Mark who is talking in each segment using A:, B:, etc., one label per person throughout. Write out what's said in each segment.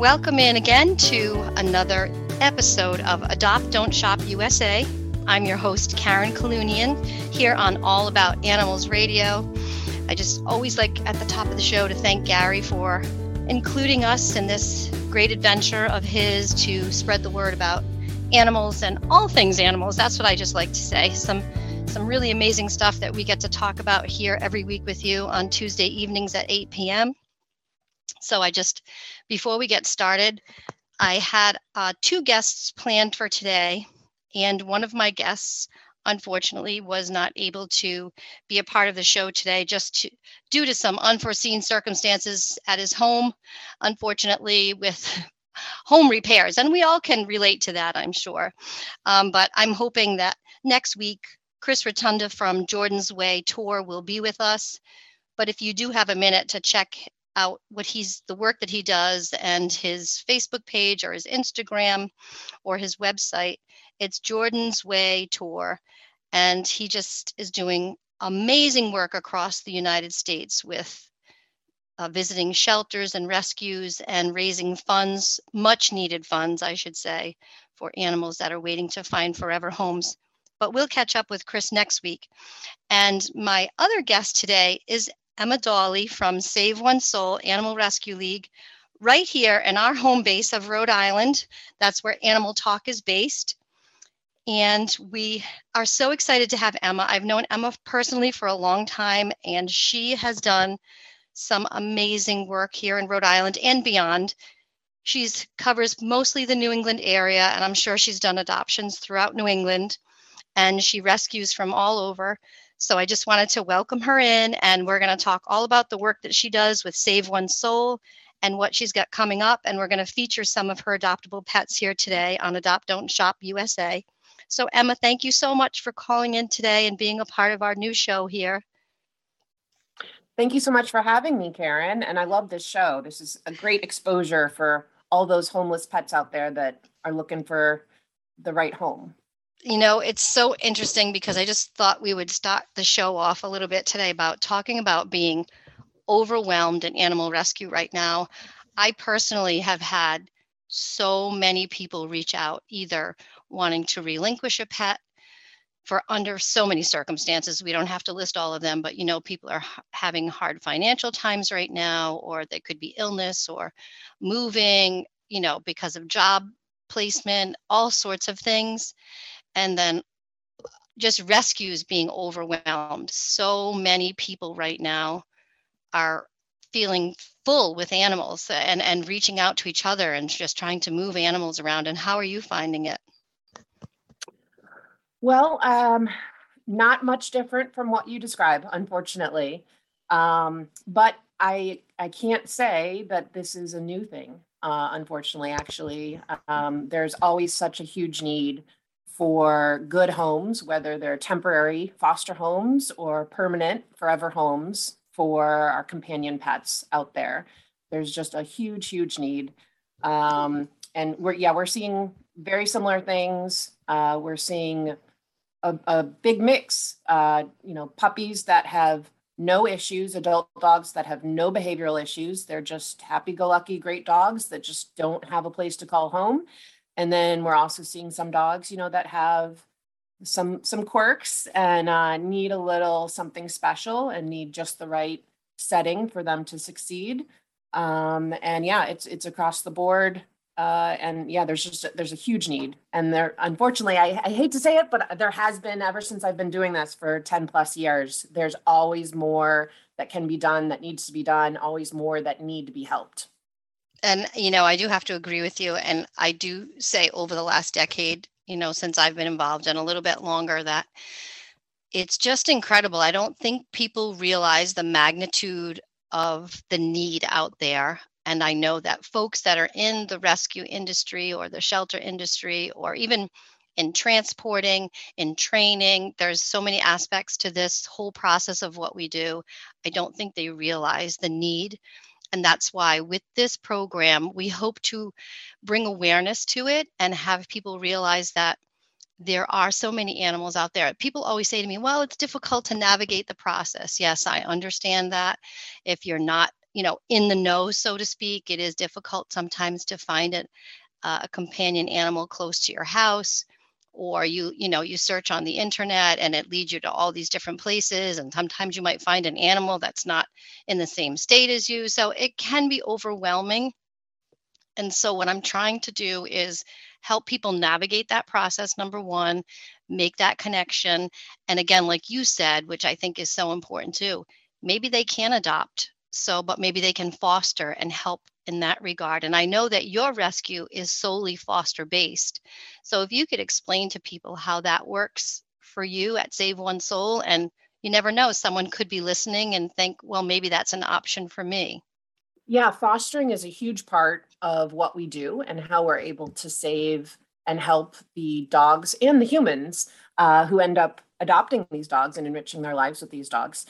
A: Welcome in again to another episode of Adopt Don't Shop USA. I'm your host, Karen Kalunian, here on All About Animals Radio. I just always like at the top of the show to thank Gary for including us in this great adventure of his to spread the word about animals and all things animals. That's what I just like to say. Some some really amazing stuff that we get to talk about here every week with you on Tuesday evenings at 8 p.m. So I just, before we get started, I had uh, two guests planned for today, and one of my guests, unfortunately, was not able to be a part of the show today just to, due to some unforeseen circumstances at his home, unfortunately, with home repairs. And we all can relate to that, I'm sure. Um, but I'm hoping that next week Chris Rotunda from Jordan's Way Tour will be with us. But if you do have a minute to check out what he's the work that he does and his Facebook page or his Instagram or his website, it's Jordan's Way Tour. And he just is doing amazing work across the United States with uh, visiting shelters and rescues and raising funds, much needed funds, I should say, for animals that are waiting to find forever homes but we'll catch up with Chris next week. And my other guest today is Emma Dolly from Save One Soul Animal Rescue League, right here in our home base of Rhode Island. That's where Animal Talk is based. And we are so excited to have Emma. I've known Emma personally for a long time, and she has done some amazing work here in Rhode Island and beyond. She's covers mostly the New England area, and I'm sure she's done adoptions throughout New England and she rescues from all over. So I just wanted to welcome her in, and we're going to talk all about the work that she does with Save One Soul and what she's got coming up. And we're going to feature some of her adoptable pets here today on Adopt Don't Shop USA. So, Emma, thank you so much for calling in today and being a part of our new show here.
B: Thank you so much for having me, Karen. And I love this show. This is a great exposure for all those homeless pets out there that are looking for the right home
A: you know, it's so interesting because I just thought we would start the show off a little bit today about talking about being overwhelmed in animal rescue right now. I personally have had so many people reach out, either wanting to relinquish a pet for under so many circumstances. We don't have to list all of them, but you know, people are having hard financial times right now, or they could be illness or moving, you know, because of job placement, all sorts of things and then just rescues being overwhelmed. So many people right now are feeling full with animals and, and reaching out to each other and just trying to move animals around. And how are you finding it?
B: Well, um, not much different from what you describe, unfortunately. Um, but I I can't say that this is a new thing. Uh, unfortunately, actually, um, there's always such a huge need for good homes, whether they're temporary foster homes or permanent forever homes for our companion pets out there. There's just a huge, huge need. Um, and we're, yeah, we're seeing very similar things. Uh, we're seeing a, a big mix, uh, you know, puppies that have no issues, adult dogs that have no behavioral issues. They're just happy go lucky, great dogs that just don't have a place to call home and then we're also seeing some dogs you know that have some some quirks and uh, need a little something special and need just the right setting for them to succeed. Um, and yeah it's it's across the board uh, and yeah there's just there's a huge need. And there unfortunately I, I hate to say it but there has been ever since i've been doing this for 10 plus years there's always more that can be done that needs to be done always more that need to be helped
A: and you know i do have to agree with you and i do say over the last decade you know since i've been involved and a little bit longer that it's just incredible. I don't think people realize the magnitude of the need out there and i know that folks that are in the rescue industry or the shelter industry or even in transporting in training there's so many aspects to this whole process of what we do. I don't think they realize the need and that's why with this program, we hope to bring awareness to it and have people realize that there are so many animals out there. People always say to me, well, it's difficult to navigate the process. Yes, I understand that. If you're not you know in the know so to speak it is difficult sometimes to find uh, a companion animal close to your house or you you know you search on the internet and it leads you to all these different places and sometimes you might find an animal that's not in the same state as you. So it can be overwhelming. And so what i'm trying to do is help people navigate that process number one make that connection. And again like you said which i think is so important too maybe they can adopt so but maybe they can foster and help in that regard. And i know that your rescue is solely foster based so if you could explain to people how that works for you at save one soul and you never know someone could be listening and think well maybe that's an option for me.
B: Yeah fostering is a huge part of what we do and how we're able to save and help the dogs and the humans uh, who end up adopting these dogs and enriching their lives with these dogs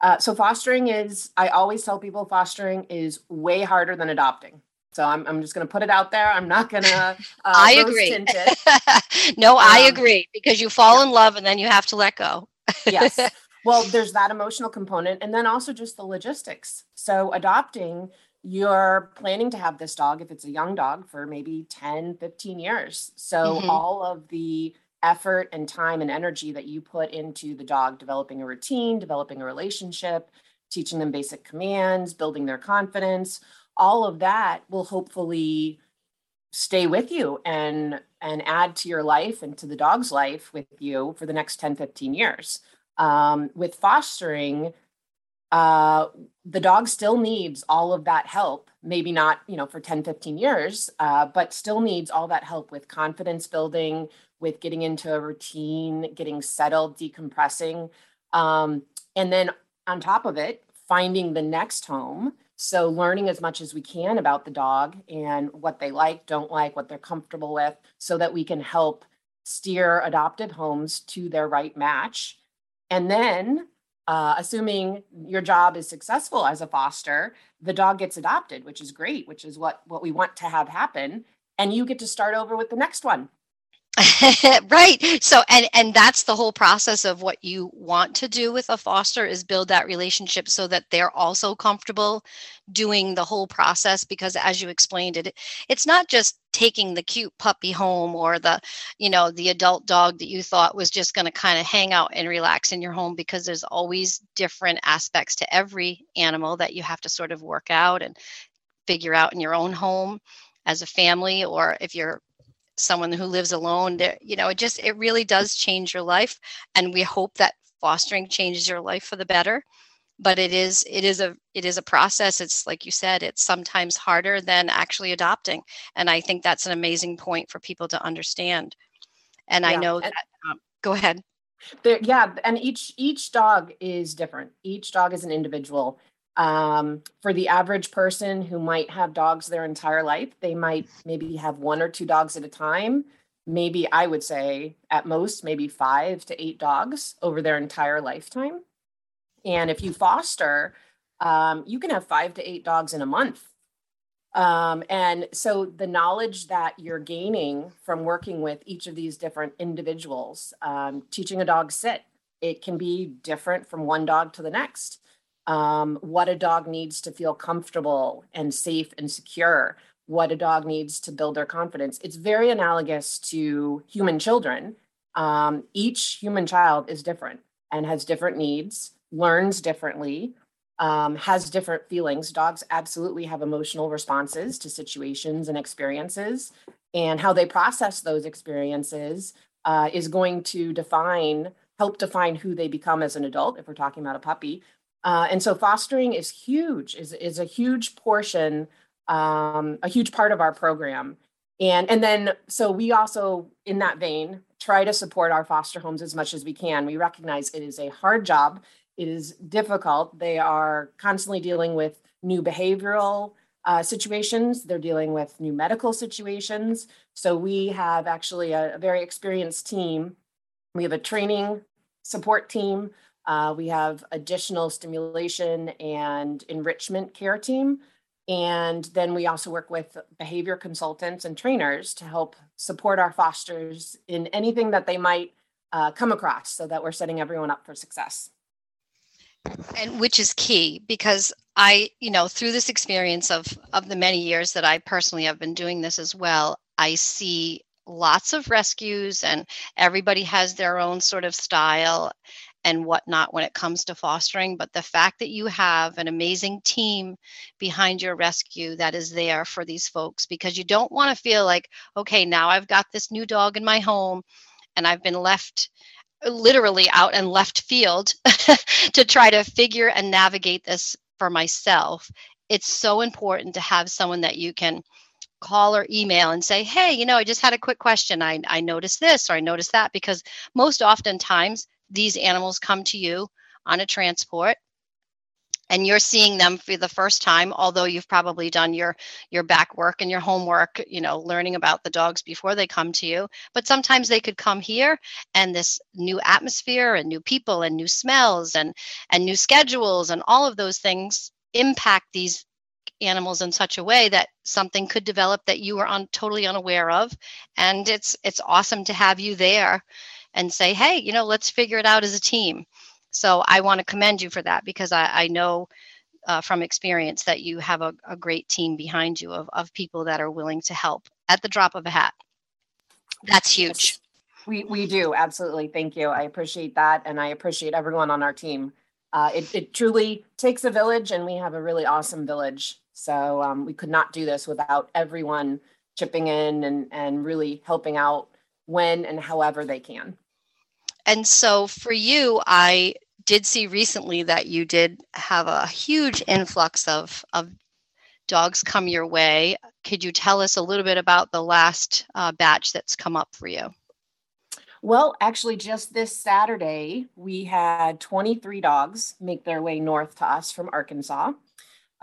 B: uh, so fostering is, I always tell people fostering is way harder than adopting. So I'm, I'm just going to put it out there. I'm not going to. Uh,
A: I agree. no, um, I agree because you fall in love and then you have to let go.
B: yes. Well, there's that emotional component and then also just the logistics. So adopting, you're planning to have this dog if it's a young dog for maybe 10, 15 years. So mm-hmm. all of the effort and time and energy that you put into the dog developing a routine, developing a relationship, teaching them basic commands, building their confidence, all of that will hopefully stay with you and and add to your life and to the dog's life with you for the next 10 15 years. Um, with fostering uh, the dog still needs all of that help maybe not you know for 10 15 years uh, but still needs all that help with confidence building with getting into a routine, getting settled, decompressing. Um, and then on top of it, finding the next home. So, learning as much as we can about the dog and what they like, don't like, what they're comfortable with, so that we can help steer adopted homes to their right match. And then, uh, assuming your job is successful as a foster, the dog gets adopted, which is great, which is what, what we want to have happen. And you get to start over with the next one
A: right. So and and that's the whole process of what you want to do with a foster is build that relationship so that they're also comfortable doing the whole process because as you explained it it's not just taking the cute puppy home or the you know the adult dog that you thought was just going to kind of hang out and relax in your home because there's always different aspects to every animal that you have to sort of work out and figure out in your own home as a family or if you're someone who lives alone there you know it just it really does change your life and we hope that fostering changes your life for the better. But it is it is a it is a process. It's like you said it's sometimes harder than actually adopting and i think that's an amazing point for people to understand. And yeah. i know that um, go ahead.
B: There, yeah and each each dog is different. Each dog is an individual um, for the average person who might have dogs their entire life, they might maybe have one or two dogs at a time. Maybe I would say at most, maybe five to eight dogs over their entire lifetime. And if you foster, um, you can have five to eight dogs in a month. Um, and so the knowledge that you're gaining from working with each of these different individuals, um, teaching a dog sit, it can be different from one dog to the next um, what a dog needs to feel comfortable and safe and secure, what a dog needs to build their confidence. It's very analogous to human children. Um, each human child is different and has different needs, learns differently, um, has different feelings. Dogs absolutely have emotional responses to situations and experiences, and how they process those experiences uh, is going to define help define who they become as an adult if we're talking about a puppy uh, and so fostering is huge, is, is a huge portion, um, a huge part of our program. And, and then, so we also, in that vein, try to support our foster homes as much as we can. We recognize it is a hard job, it is difficult. They are constantly dealing with new behavioral uh, situations, they're dealing with new medical situations. So we have actually a, a very experienced team. We have a training support team uh, we have additional stimulation and enrichment care team. And then we also work with behavior consultants and trainers to help support our fosters in anything that they might uh, come across so that we're setting everyone up for success.
A: and which is key because I, you know, through this experience of of the many years that I personally have been doing this as well, I see lots of rescues and everybody has their own sort of style and whatnot when it comes to fostering. But the fact that you have an amazing team behind your rescue that is there for these folks, because you don't want to feel like, okay, now I've got this new dog in my home and I've been left literally out in left field to try to figure and navigate this for myself. It's so important to have someone that you can call or email and say, hey, you know, I just had a quick question. I, I noticed this or I noticed that because most oftentimes these animals come to you on a transport and you're seeing them for the first time although you've probably done your your back work and your homework you know learning about the dogs before they come to you. But sometimes they could come here and this new atmosphere and new people and new smells and and new schedules and all of those things impact these animals in such a way that something could develop that you were on totally unaware of. And it's it's awesome to have you there and say hey you know let's figure it out as a team. So i want to commend you for that because i, I know uh, from experience that you have a, a great team behind you of, of people that are willing to help at the drop of a hat. That's huge.
B: We we do. Absolutely. Thank you. I appreciate that and i appreciate everyone on our team. Uh, it, it truly takes a village and we have a really awesome village. So um, we could not do this without everyone chipping in and, and really helping out when and however they can.
A: And so for you, I did see recently that you did have a huge influx of, of dogs come your way. Could you tell us a little bit about the last uh, batch that's come up for you?
B: Well, actually, just this Saturday, we had 23 dogs make their way north to us from Arkansas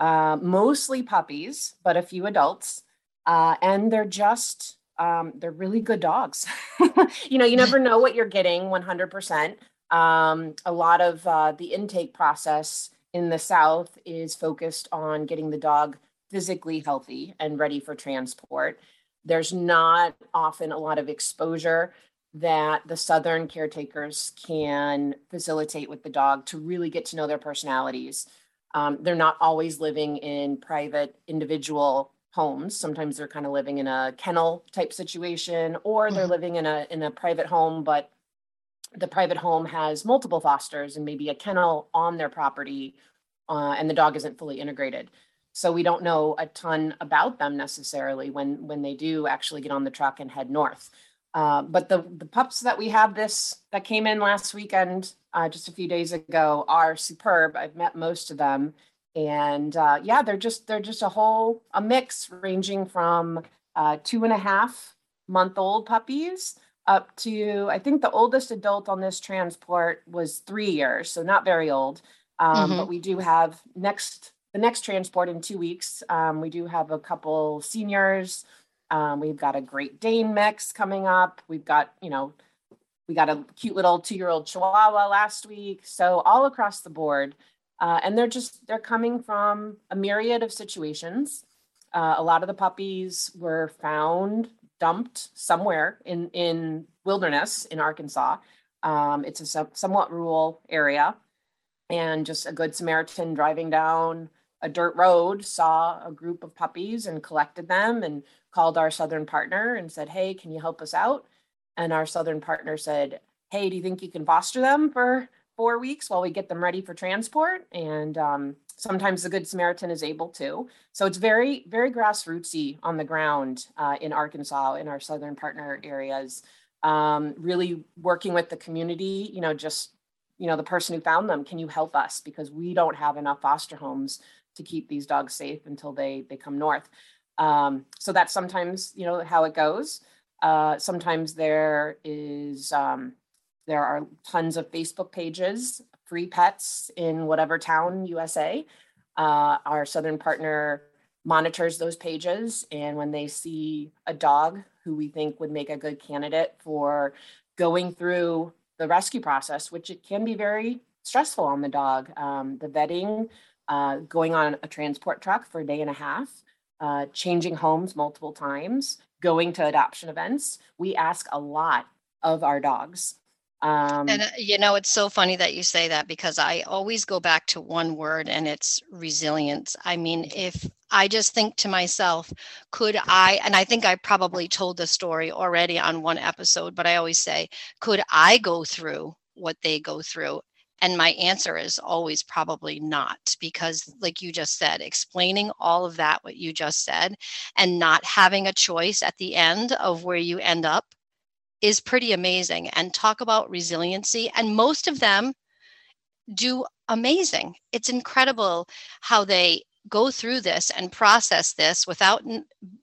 B: uh, mostly puppies, but a few adults. Uh, and they're just, um, they're really good dogs. you know, you never know what you're getting 100%. Um, a lot of uh, the intake process in the South is focused on getting the dog physically healthy and ready for transport. There's not often a lot of exposure that the Southern caretakers can facilitate with the dog to really get to know their personalities. Um, they're not always living in private individual homes. Sometimes they're kind of living in a kennel type situation, or they're mm-hmm. living in a in a private home, but the private home has multiple fosters and maybe a kennel on their property, uh, and the dog isn't fully integrated. So we don't know a ton about them necessarily when when they do actually get on the truck and head north. Uh, but the the pups that we have this that came in last weekend, uh, just a few days ago, are superb. I've met most of them, and uh, yeah, they're just they're just a whole a mix ranging from uh, two and a half month old puppies up to I think the oldest adult on this transport was three years, so not very old. Um, mm-hmm. But we do have next the next transport in two weeks. Um, we do have a couple seniors um, we've got a Great Dane mix coming up. We've got, you know, we got a cute little two-year-old Chihuahua last week. So all across the board, uh, and they're just they're coming from a myriad of situations. Uh, a lot of the puppies were found dumped somewhere in in wilderness in Arkansas. Um, it's a somewhat rural area, and just a good Samaritan driving down a dirt road saw a group of puppies and collected them and called our southern partner and said, "Hey, can you help us out?" And our southern partner said, "Hey, do you think you can foster them for four weeks while we get them ready for transport?" And um, sometimes the Good Samaritan is able to. So it's very, very grassrootsy on the ground uh, in Arkansas in our southern partner areas. Um, really working with the community, you know, just you know the person who found them can you help us because we don't have enough foster homes to keep these dogs safe until they they come north um, so that's sometimes you know how it goes uh, sometimes there is um, there are tons of facebook pages free pets in whatever town usa uh, our southern partner monitors those pages and when they see a dog who we think would make a good candidate for going through the rescue process which it can be very stressful on the dog um, the vetting uh, going on a transport truck for a day and a half, uh, changing homes multiple times, going to adoption events. We ask a lot of our dogs. Um,
A: and uh, you know, it's so funny that you say that because I always go back to one word and it's resilience. I mean, if I just think to myself, could I, and I think I probably told the story already on one episode, but I always say, could I go through what they go through? And my answer is always probably not, because, like you just said, explaining all of that, what you just said, and not having a choice at the end of where you end up is pretty amazing. And talk about resiliency. And most of them do amazing. It's incredible how they go through this and process this without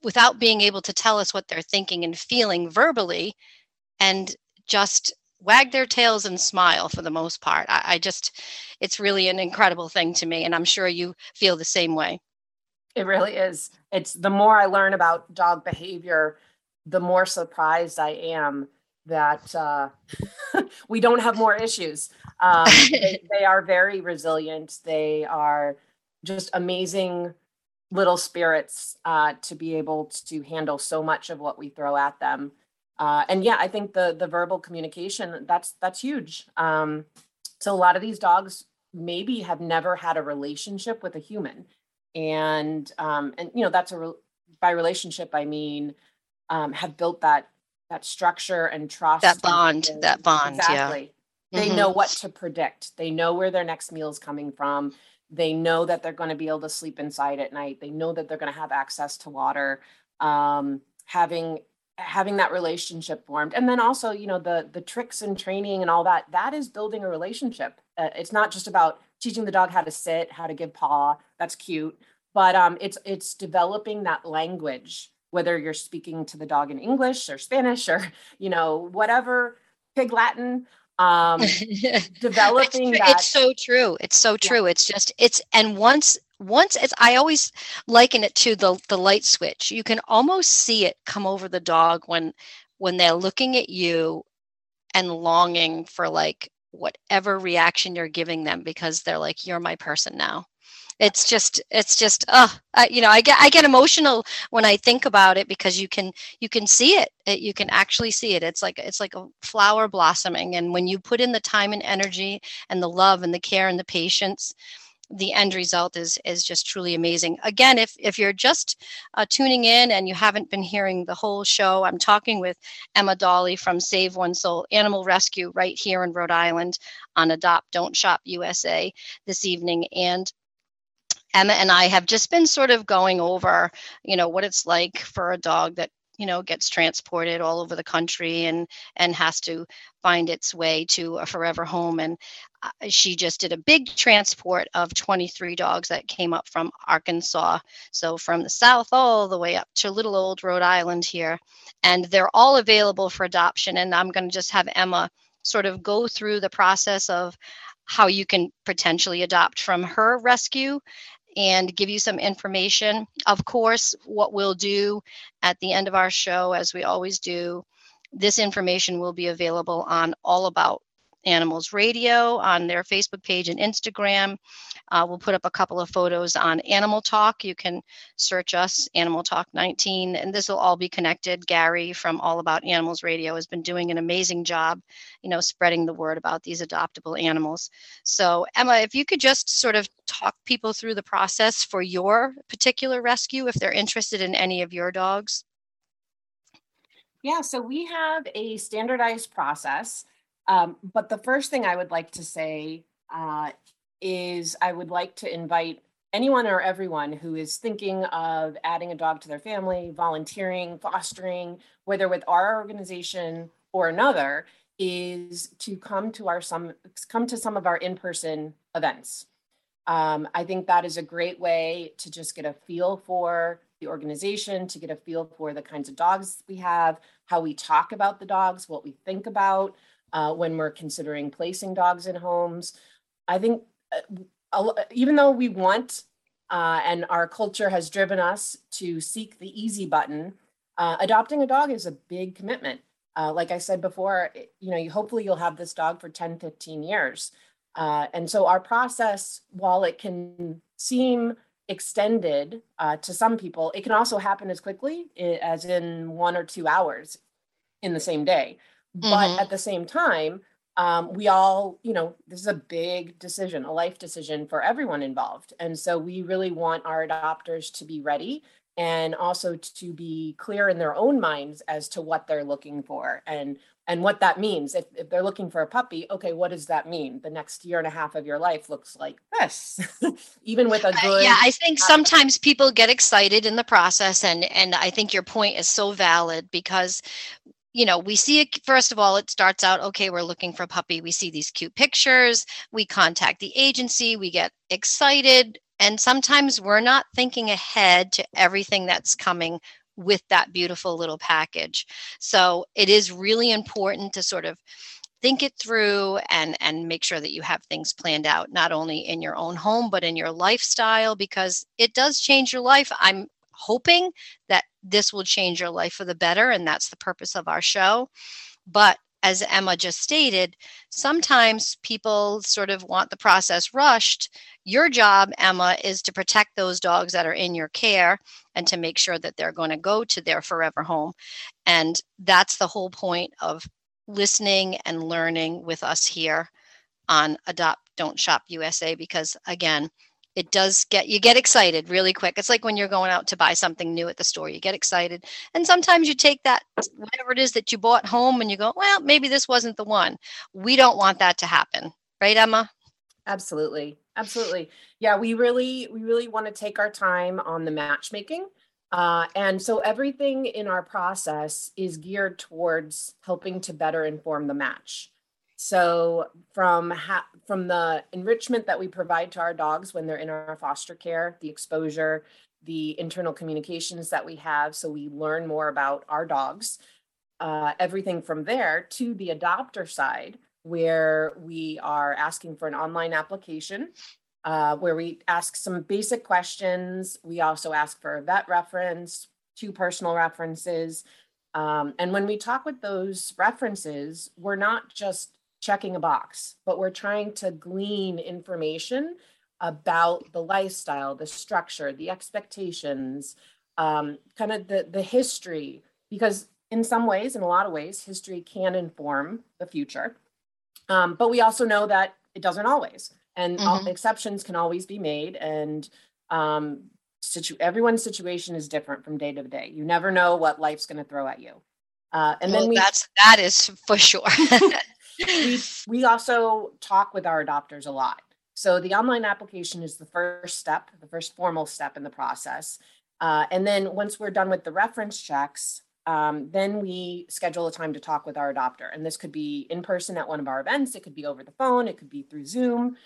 A: without being able to tell us what they're thinking and feeling verbally and just wag their tails and smile for the most part. I, I, just, it's really an incredible thing to me. And I'm sure you feel the same way.
B: It really is. It's the more I learn about dog behavior, the more surprised I am that uh, we don't have more issues. Um, they, they are very resilient. They are just amazing little spirits uh, to be able to handle so much of what we throw at them uh, and yeah i think the the verbal communication that's that's huge um, so a lot of these dogs maybe have never had a relationship with a human and um, and you know that's a re- by relationship i mean um, have built that that structure and trust
A: that bond and, that bond
B: exactly. Yeah. they mm-hmm. know what to predict. They know where their next meal is coming from. They know that they're going to be able to sleep inside at night. They know that they're going to have access to water. Um, having having that relationship formed. And then also you know the the tricks and training and all that that is building a relationship. Uh, it's not just about teaching the dog how to sit how to give paw. That's cute. But um it's it's developing that language whether you're speaking to the dog in english or spanish or you know whatever pig latin um developing
A: it's,
B: that
A: it's so true it's so true yeah. it's just it's and once once it's i always liken it to the the light switch you can almost see it come over the dog when when they're looking at you and longing for like whatever reaction you're giving them because they're like you're my person now it's just it's just uh you know i get i get emotional when i think about it because you can you can see it. it you can actually see it it's like it's like a flower blossoming and when you put in the time and energy and the love and the care and the patience the end result is is just truly amazing. Again, if if you're just uh, tuning in and you haven't been hearing the whole show, I'm talking with Emma Dolly from Save One Soul Animal Rescue right here in Rhode Island on Adopt Don't Shop USA this evening, and Emma and I have just been sort of going over, you know, what it's like for a dog that you know gets transported all over the country and and has to find its way to a forever home. And uh, she just did a big transport of 23 dogs that came up from Arkansas. So from the south all the way up to little old Rhode Island here. And they're all available for adoption. And I'm going to just have Emma sort of go through the process of how you can potentially adopt from her rescue and give you some information. Of course, what we'll do at the end of our show, as we always do, this information will be available on All About Animals Radio on their Facebook page and Instagram. Uh, we'll put up a couple of photos on Animal Talk. You can search us, Animal Talk 19, and this will all be connected. Gary from All About Animals Radio has been doing an amazing job, you know, spreading the word about these adoptable animals. So, Emma, if you could just sort of talk people through the process for your particular rescue, if they're interested in any of your dogs.
B: Yeah, so we have a standardized process. Um, but the first thing I would like to say uh, is I would like to invite anyone or everyone who is thinking of adding a dog to their family, volunteering, fostering, whether with our organization or another, is to come to our some come to some of our in-person events. Um, I think that is a great way to just get a feel for the organization, to get a feel for the kinds of dogs we have, how we talk about the dogs, what we think about uh, when we're considering placing dogs in homes. I think even though we want uh, and our culture has driven us to seek the easy button, uh, adopting a dog is a big commitment. Uh, like I said before, you know, you, hopefully you'll have this dog for 10, 15 years. Uh, and so our process, while it can seem extended to some people, it can also happen as quickly as in one or two hours in the same day. But mm-hmm. at the same time, um, we all, you know, this is a big decision, a life decision for everyone involved. And so we really want our adopters to be ready and also to be clear in their own minds as to what they're looking for and and what that means. If, if they're looking for a puppy okay what does that mean? The next year and a half of your life looks like this. Even with a good
A: uh, yeah i think sometimes people get excited in the process and and i think your point is so valid because you know, we see it first of all, it starts out okay, we're looking for a puppy. We see these cute pictures, we contact the agency, we get excited, and sometimes we're not thinking ahead to everything that's coming with that beautiful little package. So it is really important to sort of think it through and and make sure that you have things planned out not only in your own home but in your lifestyle because it does change your life i'm hoping that this will change your life for the better. And that's the purpose of our show. But as Emma just stated, sometimes people sort of want the process rushed. Your job, Emma, is to protect those dogs that are in your care and to make sure that they're going to go to their forever home. And that's the whole point of listening and learning with us here on Adopt Don't Shop USA because, again, it does get you get excited really quick. It's like when you're going out to buy something new at the store you get excited. And sometimes you take that whatever it is that you bought home and you go well maybe this wasn't the one. We don't want that to happen. Right emma?
B: Absolutely. Absolutely. Yeah we really we really want to take our time on the matchmaking uh, and so everything in our process is geared towards helping to better inform the match so from ha- from the enrichment that we provide to our dogs when they're in our foster care, the exposure, the internal communications that we have, so we learn more about our dogs. Uh, everything from there to the adopter side, where we are asking for an online application, uh, where we ask some basic questions. We also ask for a vet reference, two personal references. Um, and when we talk with those references, we're not just checking a box, but we're trying to glean information about the lifestyle, the structure, the expectations, um, kind of the, the history, because in some ways, in a lot of ways, history can inform the future. Um, but we also know that it doesn't always, and mm-hmm. exceptions can always be made. And um, situ- everyone's situation is different from day to day. You never know what life's going to throw at you.
A: Uh, and well, then we, that's that is for sure.
B: we, we also talk with our adopters a lot. So the online application is the first step, the first formal step in the process. Uh, and then once we're done with the reference checks, um, then we schedule a time to talk with our adopter. And this could be in person at one of our events, it could be over the phone, it could be through Zoom.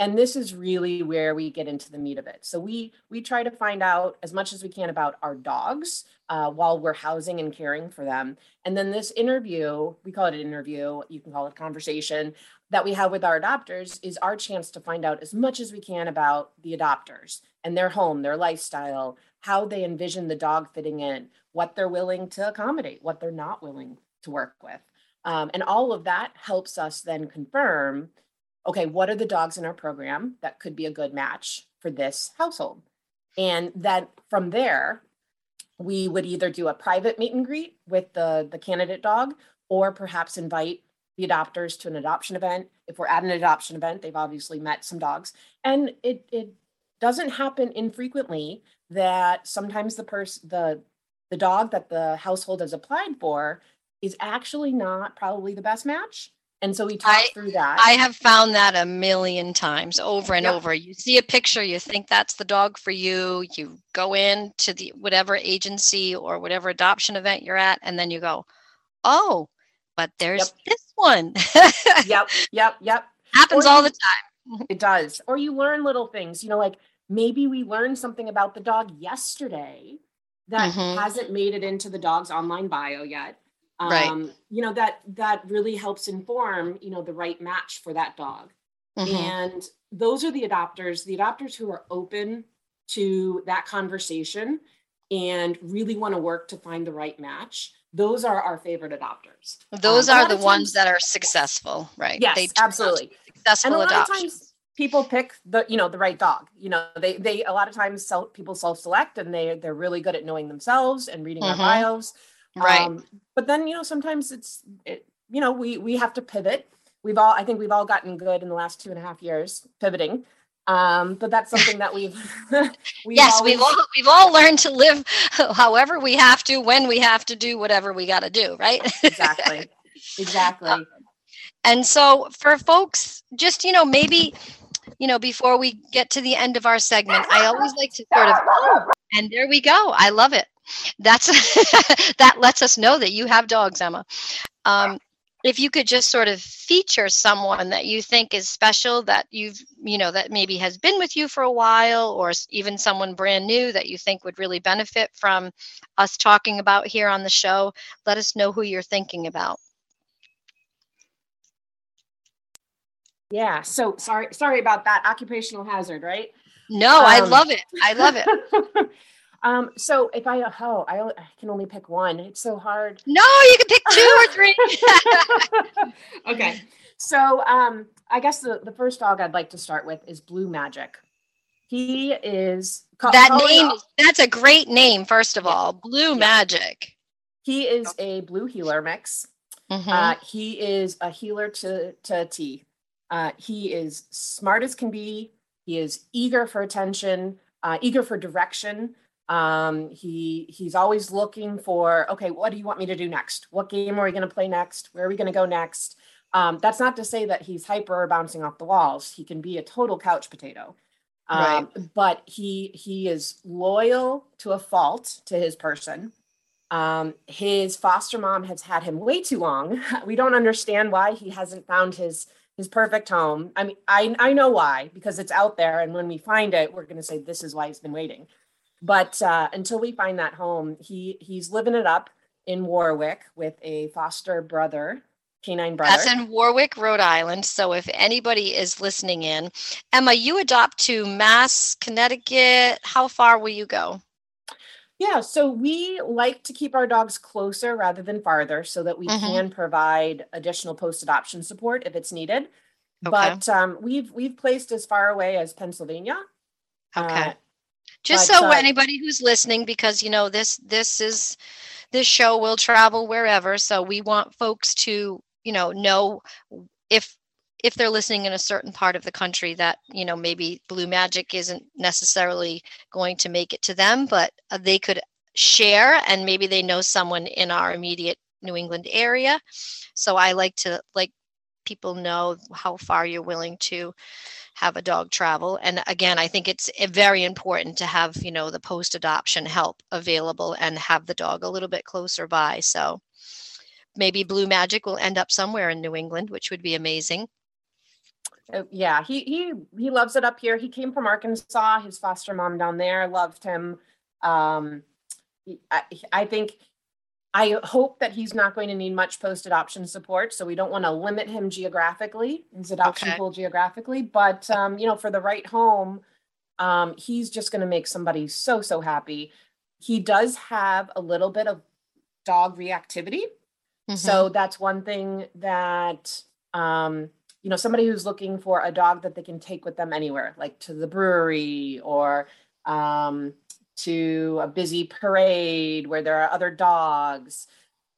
B: And this is really where we get into the meat of it. So we we try to find out as much as we can about our dogs uh, while we're housing and caring for them. And then this interview, we call it an interview, you can call it a conversation, that we have with our adopters is our chance to find out as much as we can about the adopters and their home, their lifestyle, how they envision the dog fitting in, what they're willing to accommodate, what they're not willing to work with. Um, and all of that helps us then confirm okay, what are the dogs in our program that could be a good match for this household? And then from there, we would either do a private meet and greet with the, the candidate dog or perhaps invite the adopters to an adoption event. If we're at an adoption event, they've obviously met some dogs. And it, it doesn't happen infrequently that sometimes the person, the, the dog that the household has applied for is actually not probably the best match and so we talked I, through that.
A: I have found that a million times over and yep. over. You see a picture, you think that's the dog for you. You go in to the whatever agency or whatever adoption event you're at, and then you go, oh, but there's yep. this one.
B: yep, yep, yep.
A: Happens all the time.
B: it does. Or you learn little things, you know, like maybe we learned something about the dog yesterday that mm-hmm. hasn't made it into the dog's online bio yet um, right. you know that that really helps inform you know the right match for that dog. Mm-hmm. and those are the adopters the adopters who are open to that conversation and really want to work to find the right match. Those are our favorite adopters.
A: Those um, are the ones that are successful right.
B: Yes they absolutely.
A: successful
B: and a lot of times people pick the you know the right dog. You know they they a lot of times self, people self-select and they they're really good at knowing themselves and reading mm-hmm. bios
A: right. Um,
B: but then you know sometimes it's it, you know we we have to pivot. We've all I think we've all gotten good in the last two and a half years pivoting. Um, but that's something that we've,
A: we've yes always... we've all we've all learned to live however we have to when we have to do whatever we got to do right?
B: Exactly. Exactly. Um,
A: and so for folks just you know maybe you know before we get to the end of our segment i always like to sort of oh, and there we go i love it that's that lets us know that you have dogs emma. Um, if you could just sort of feature someone that you think is special that you've you know that maybe has been with you for a while or even someone brand new that you think would really benefit from us talking about here on the show let us know who you're thinking about.
B: Yeah so sorry sorry about that occupational hazard right?
A: No um, i love it. I love it
B: Um, so if I oh I, I can only pick one. It's so hard.
A: No, you can pick two or three.
B: okay. So um, I guess the, the first dog I'd like to start with is Blue Magic. He is
A: that name. That's a great name. First of all, Blue yeah. Magic.
B: He is a blue heeler mix. Mm-hmm. Uh, he is a heeler to to T. Uh, he is smart as can be. He is eager for attention, uh, eager for direction. Um, he he's always looking for, okay, what do you want me to do next? What game are we going to play next? Where are we going to go next? Um, that's not to say that he's hyper or bouncing off the walls. He can be a total couch potato. Um, right. but he he is loyal to a fault to his person. Um, his foster mom has had him way too long. We don't understand why he hasn't found his his perfect home. I mean, I I know why because it's out there, and when we find it, we're going to say this is why he's been waiting. But uh, until we find that home, he he's living it up in Warwick with a foster brother, canine brother.
A: That's in Warwick, Rhode Island. So if anybody is listening in, Emma, you adopt to Mass, Connecticut. How far will you go?
B: Yeah, so we like to keep our dogs closer rather than farther so that we mm-hmm. can provide additional post adoption support if it's needed. Okay. But um, we've we've placed as far away as Pennsylvania.
A: Okay. Uh, just but, so uh, anybody who's listening because you know this this is this show will travel wherever so we want folks to you know know if if they're listening in a certain part of the country that you know maybe blue magic isn't necessarily going to make it to them but uh, they could share and maybe they know someone in our immediate new england area. So i like to like people know how far you're willing to have a dog travel. And again, I think it's eh, very important to have, you know, the post adoption help available and have the dog a little bit closer by. So maybe Blue Magic will end up somewhere in New England, which would be amazing.
B: Uh, yeah, he he he loves it up here. He came from Arkansas. His foster mom down there loved him. Um, I, I think I hope that he's not going to need much post adoption support. So we don't want to limit him geographically, his adoption okay. pool geographically. But, um, you know, for the right home, um, he's just going to make somebody so, so happy. He does have a little bit of dog reactivity. Mm-hmm. So that's one thing that, um, you know, somebody who's looking for a dog that they can take with them anywhere, like to the brewery or, um, to a busy parade where there are other dogs.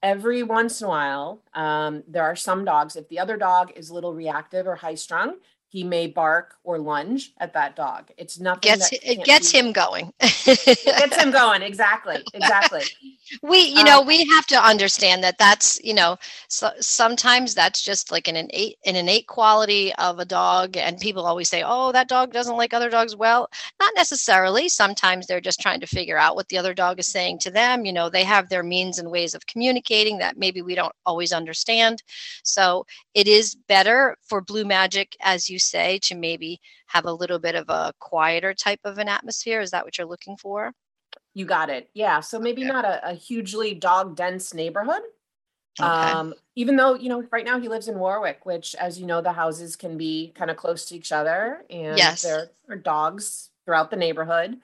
B: Every once in a while, um, there are some dogs. If the other dog is a little reactive or high strung, he may bark or lunge at that dog. It's nothing
A: gets it gets him going.
B: it gets him going. Exactly. Exactly.
A: we, you know, um, we have to understand that that's, you know, so sometimes that's just like an innate an innate quality of a dog. And people always say, oh, that dog doesn't like other dogs. Well, not necessarily. Sometimes they're just trying to figure out what the other dog is saying to them. You know, they have their means and ways of communicating that maybe we don't always understand. So it is better for Blue Magic, as you say, to maybe have a little bit of a quieter type of an atmosphere. Is that what you're looking for?
B: You got it. Yeah. So maybe okay. not a, a, hugely dog dense neighborhood. Okay. Um, even though, you know, right now he lives in Warwick, which, as you know, the houses can be kind of close to each other and yes. there are dogs throughout the neighborhood.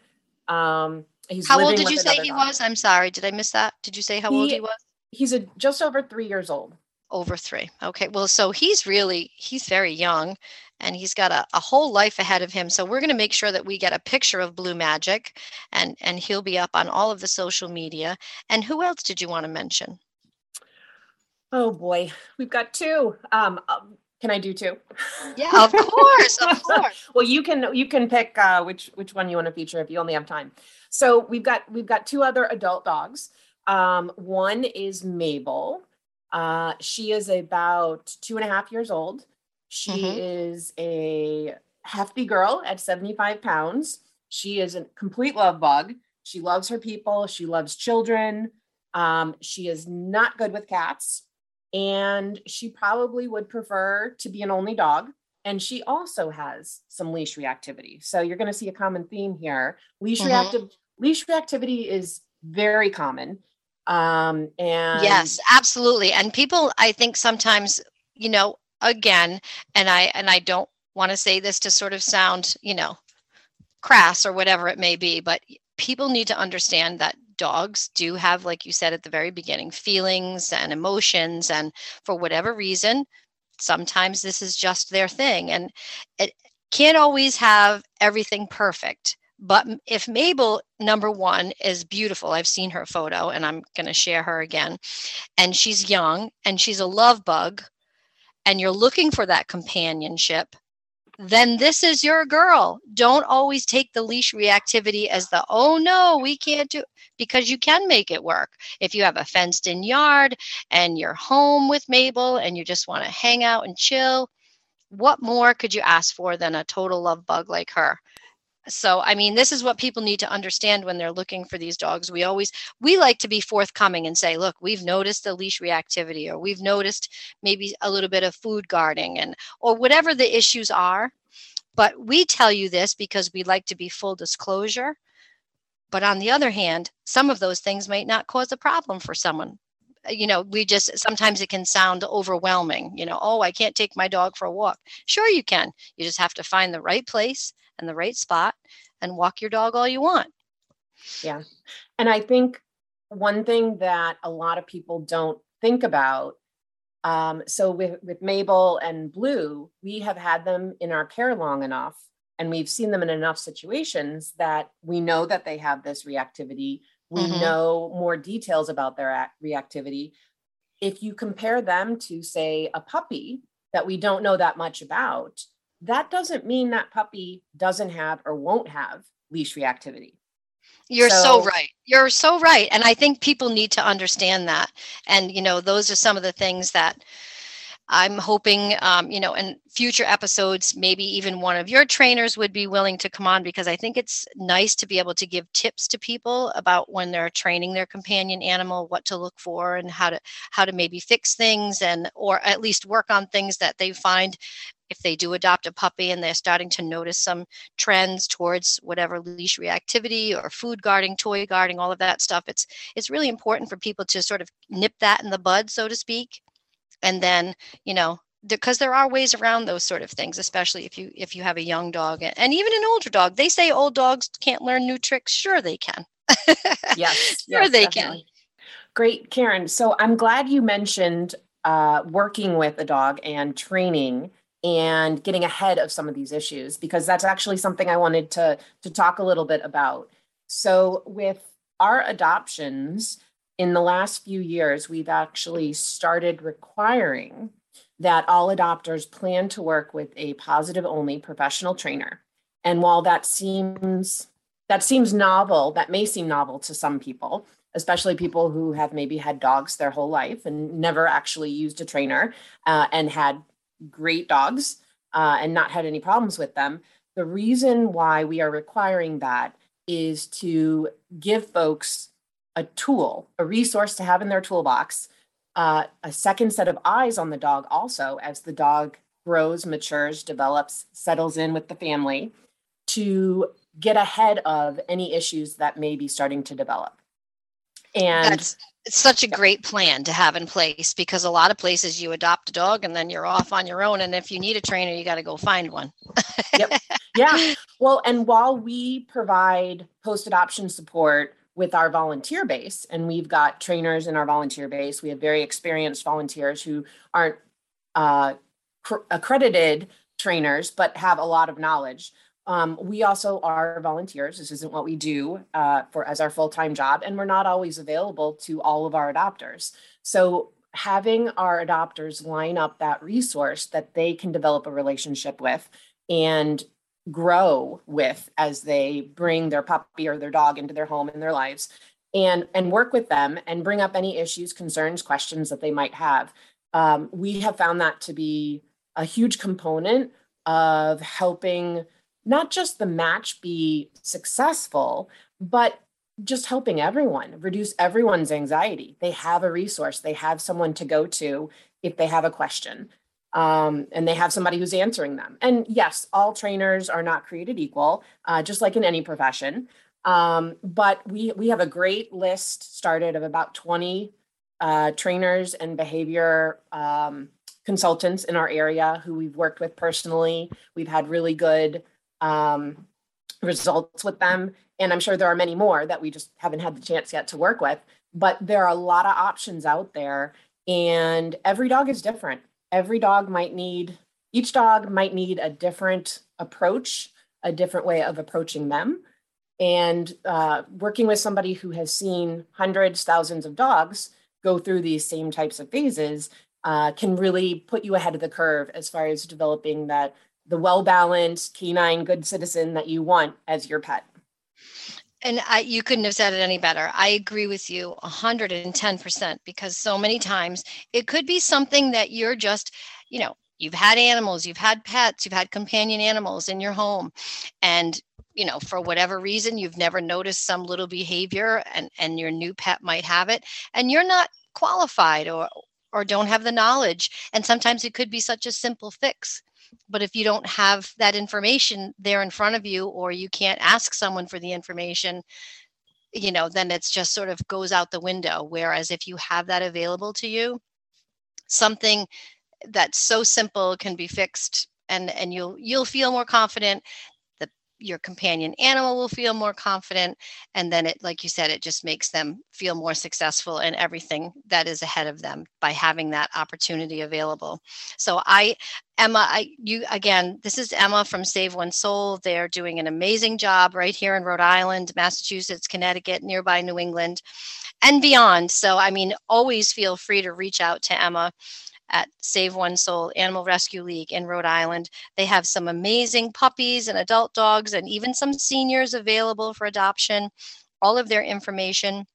B: Um,
A: he's how old did you say he dog. was? I'm sorry. Did I miss that? Did you say how he, old he was?
B: He's a just over three years old
A: over three okay well so he's really he's very young and he's got a, a whole life ahead of him. So we're going to make sure that we get a picture of Blue Magic, and and he'll be up on all of the social media. And who else did you want to mention?
B: Oh boy, we've got two. Um, um Can I do two?
A: Yeah, of course, of course.
B: well, you can you can pick uh, which which one you want to feature if you only have time. So we've got we've got two other adult dogs. Um, one is Mabel. Uh, she is about two and a half years old. She mm-hmm. is a hefty girl at 75 pounds. She is a complete love bug. She loves her people. She loves children. Um, she is not good with cats and she probably would prefer to be an only dog. And she also has some leash reactivity. So you're going to see a common theme here. Leash mm-hmm. reactive leash reactivity is very common. Um, and
A: yes, absolutely. And people, I think sometimes, you know, again, and I and I don't want to say this to sort of sound, you know, crass or whatever it may be, but people need to understand that dogs do have, like you said at the very beginning, feelings and emotions. And for whatever reason, sometimes this is just their thing. And it can't always have everything perfect. But if Mabel, number one, is beautiful, I've seen her photo and I'm going to share her again, and she's young and she's a love bug, and you're looking for that companionship, then this is your girl. Don't always take the leash reactivity as the, oh no, we can't do because you can make it work. If you have a fenced in yard and you're home with Mabel and you just want to hang out and chill, what more could you ask for than a total love bug like her? So, I mean, this is what people need to understand when they're looking for these dogs. We always, we like to be forthcoming and say, look, we've noticed the leash reactivity, or we've noticed maybe a little bit of food guarding, and, or whatever the issues are. But we tell you this because we like to be full disclosure. But on the other hand, some of those things might not cause a problem for someone. You know, we just sometimes it can sound overwhelming. You know, oh, I can't take my dog for a walk. Sure, you can. You just have to find the right place and the right spot and walk your dog all you want.
B: Yeah. And I think one thing that a lot of people don't think about um, so with, with Mabel and Blue, we have had them in our care long enough and we've seen them in enough situations that we know that they have this reactivity. We mm-hmm. know more details about their reactivity. If you compare them to, say, a puppy that we don't know that much about, that doesn't mean that puppy doesn't have or won't have leash reactivity.
A: You're so, so, right. You're so right. And I think people need to understand that. And, you know, those are some of the things that I'm hoping, um, you know, in future episodes, maybe even one of your trainers would be willing to come on because I think it's nice to be able to give tips to people about when they're training their companion animal, what to look for and how to how to maybe fix things and or at least work on things that they find if they do adopt a puppy and they're starting to notice some trends towards whatever leash reactivity or food guarding toy guarding all of that stuff it's it's really important for people to sort of nip that in the bud so to speak and then you know because there are ways around those sort of things especially if you if you have a young dog and even an older dog. They say old dogs can't learn new tricks. Sure they can.
B: Yes
A: sure
B: yes,
A: they definitely. can.
B: Great karen. So i'm glad you mentioned uh, working with a dog and training and getting ahead of some of these issues because that's actually something I wanted to to talk a little bit about. So with our adoptions in the last few years we've actually started requiring that all adopters plan to work with a positive only professional trainer. And while that seems that seems novel, that may seem novel to some people, especially people who have maybe had dogs their whole life and never actually used a trainer uh, and had great dogs uh, and not had any problems with them. The reason why we are requiring that is to give folks a tool, a resource to have in their toolbox, uh, a second set of eyes on the dog also as the dog grows, matures, develops, settles in with the family to get ahead of any issues that may be starting to develop. And
A: That's it's such a great plan to have in place because a lot of places you adopt a dog and then you're off on your own. And if you need a trainer you got to go find one.
B: Yep. Yeah. Well and while we provide post adoption support with our volunteer base and we've got trainers in our volunteer base we have very experienced volunteers who aren't uh, cr- accredited trainers but have a lot of knowledge um, we also are volunteers. This isn't what we do uh, for as our full time job, and we're not always available to all of our adopters. So having our adopters line up that resource that they can develop a relationship with and grow with as they bring their puppy or their dog into their home and their lives and and work with them and bring up any issues concerns questions that they might have. Um, we have found that to be a huge component of helping not just the match be successful but just helping everyone reduce everyone's anxiety. They have a resource. They have someone to go to if they have a question um, and they have somebody who's answering them. And yes, all trainers are not created equal, uh, just like in any profession. Um, but we we have a great list started of about 20 uh, trainers and behavior um, consultants in our area who we've worked with personally. We've had really good um, results with them. And I'm sure there are many more that we just haven't had the chance yet to work with. But there are a lot of options out there, and every dog is different every dog might need each dog might need a different approach a different way of approaching them. And uh, working with somebody who has seen hundreds thousands of dogs go through these same types of phases uh, can really put you ahead of the curve as far as developing that the well balanced canine good citizen that you want as your pet
A: and I, you couldn't have said it any better. I agree with you 110% because so many times it could be something that you're just, you know, you've had animals, you've had pets, you've had companion animals in your home. And, you know, for whatever reason, you've never noticed some little behavior and, and your new pet might have it. And you're not qualified or, or don't have the knowledge. And sometimes it could be such a simple fix but if you don't have that information there in front of you or you can't ask someone for the information you know then it's just sort of goes out the window. Whereas if you have that available to you something that's so simple can be fixed and and you'll you'll feel more confident your companion animal will feel more confident and then it like you said it just makes them feel more successful in everything that is ahead of them by having that opportunity available. So i emma i you again this is emma from save one soul. They're doing an amazing job right here in rhode island massachusetts connecticut nearby new england and beyond. So i mean always feel free to reach out to emma at Save One Soul Animal Rescue League in Rhode Island. They have some amazing puppies and adult dogs, and even some seniors available for adoption. All of their information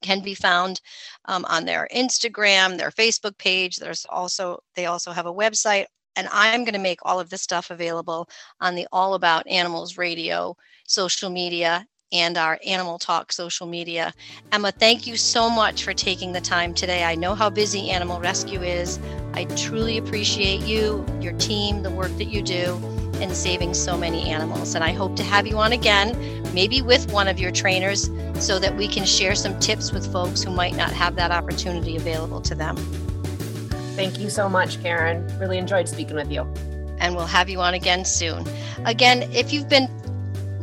A: can be found um, on their Instagram, their Facebook page. There's also they also have a website, and I'm going to make all of this stuff available on the All About Animals Radio social media and our Animal Talk social media. Emma, thank you so much for taking the time today. I know how busy Animal Rescue is. I truly appreciate you, your team, the work that you do in saving so many animals. And I hope to have you on again, maybe with one of your trainers, so that we can share some tips with folks who might not have that opportunity available to them.
B: Thank you so much, Karen. Really enjoyed speaking with you.
A: And we'll have you on again soon. Again, if you've been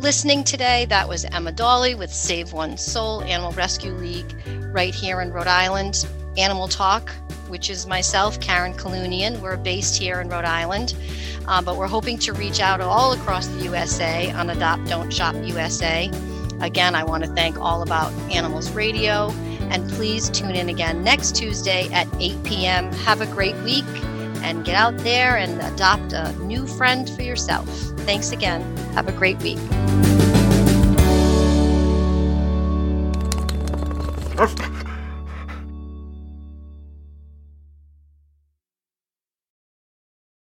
A: listening today. That was Emma Dolly with Save One Soul Animal Rescue League right here in Rhode Island. Animal Talk, which is myself, Karen Kalunian. We're based here in Rhode Island, uh, but we're hoping to reach out all across the USA on Adopt Don't Shop USA. Again, I want to thank All About Animals Radio, and please tune in again next Tuesday at 8 p.m. Have a great week and get out there and adopt a new friend for yourself. Thanks again. Have a great week.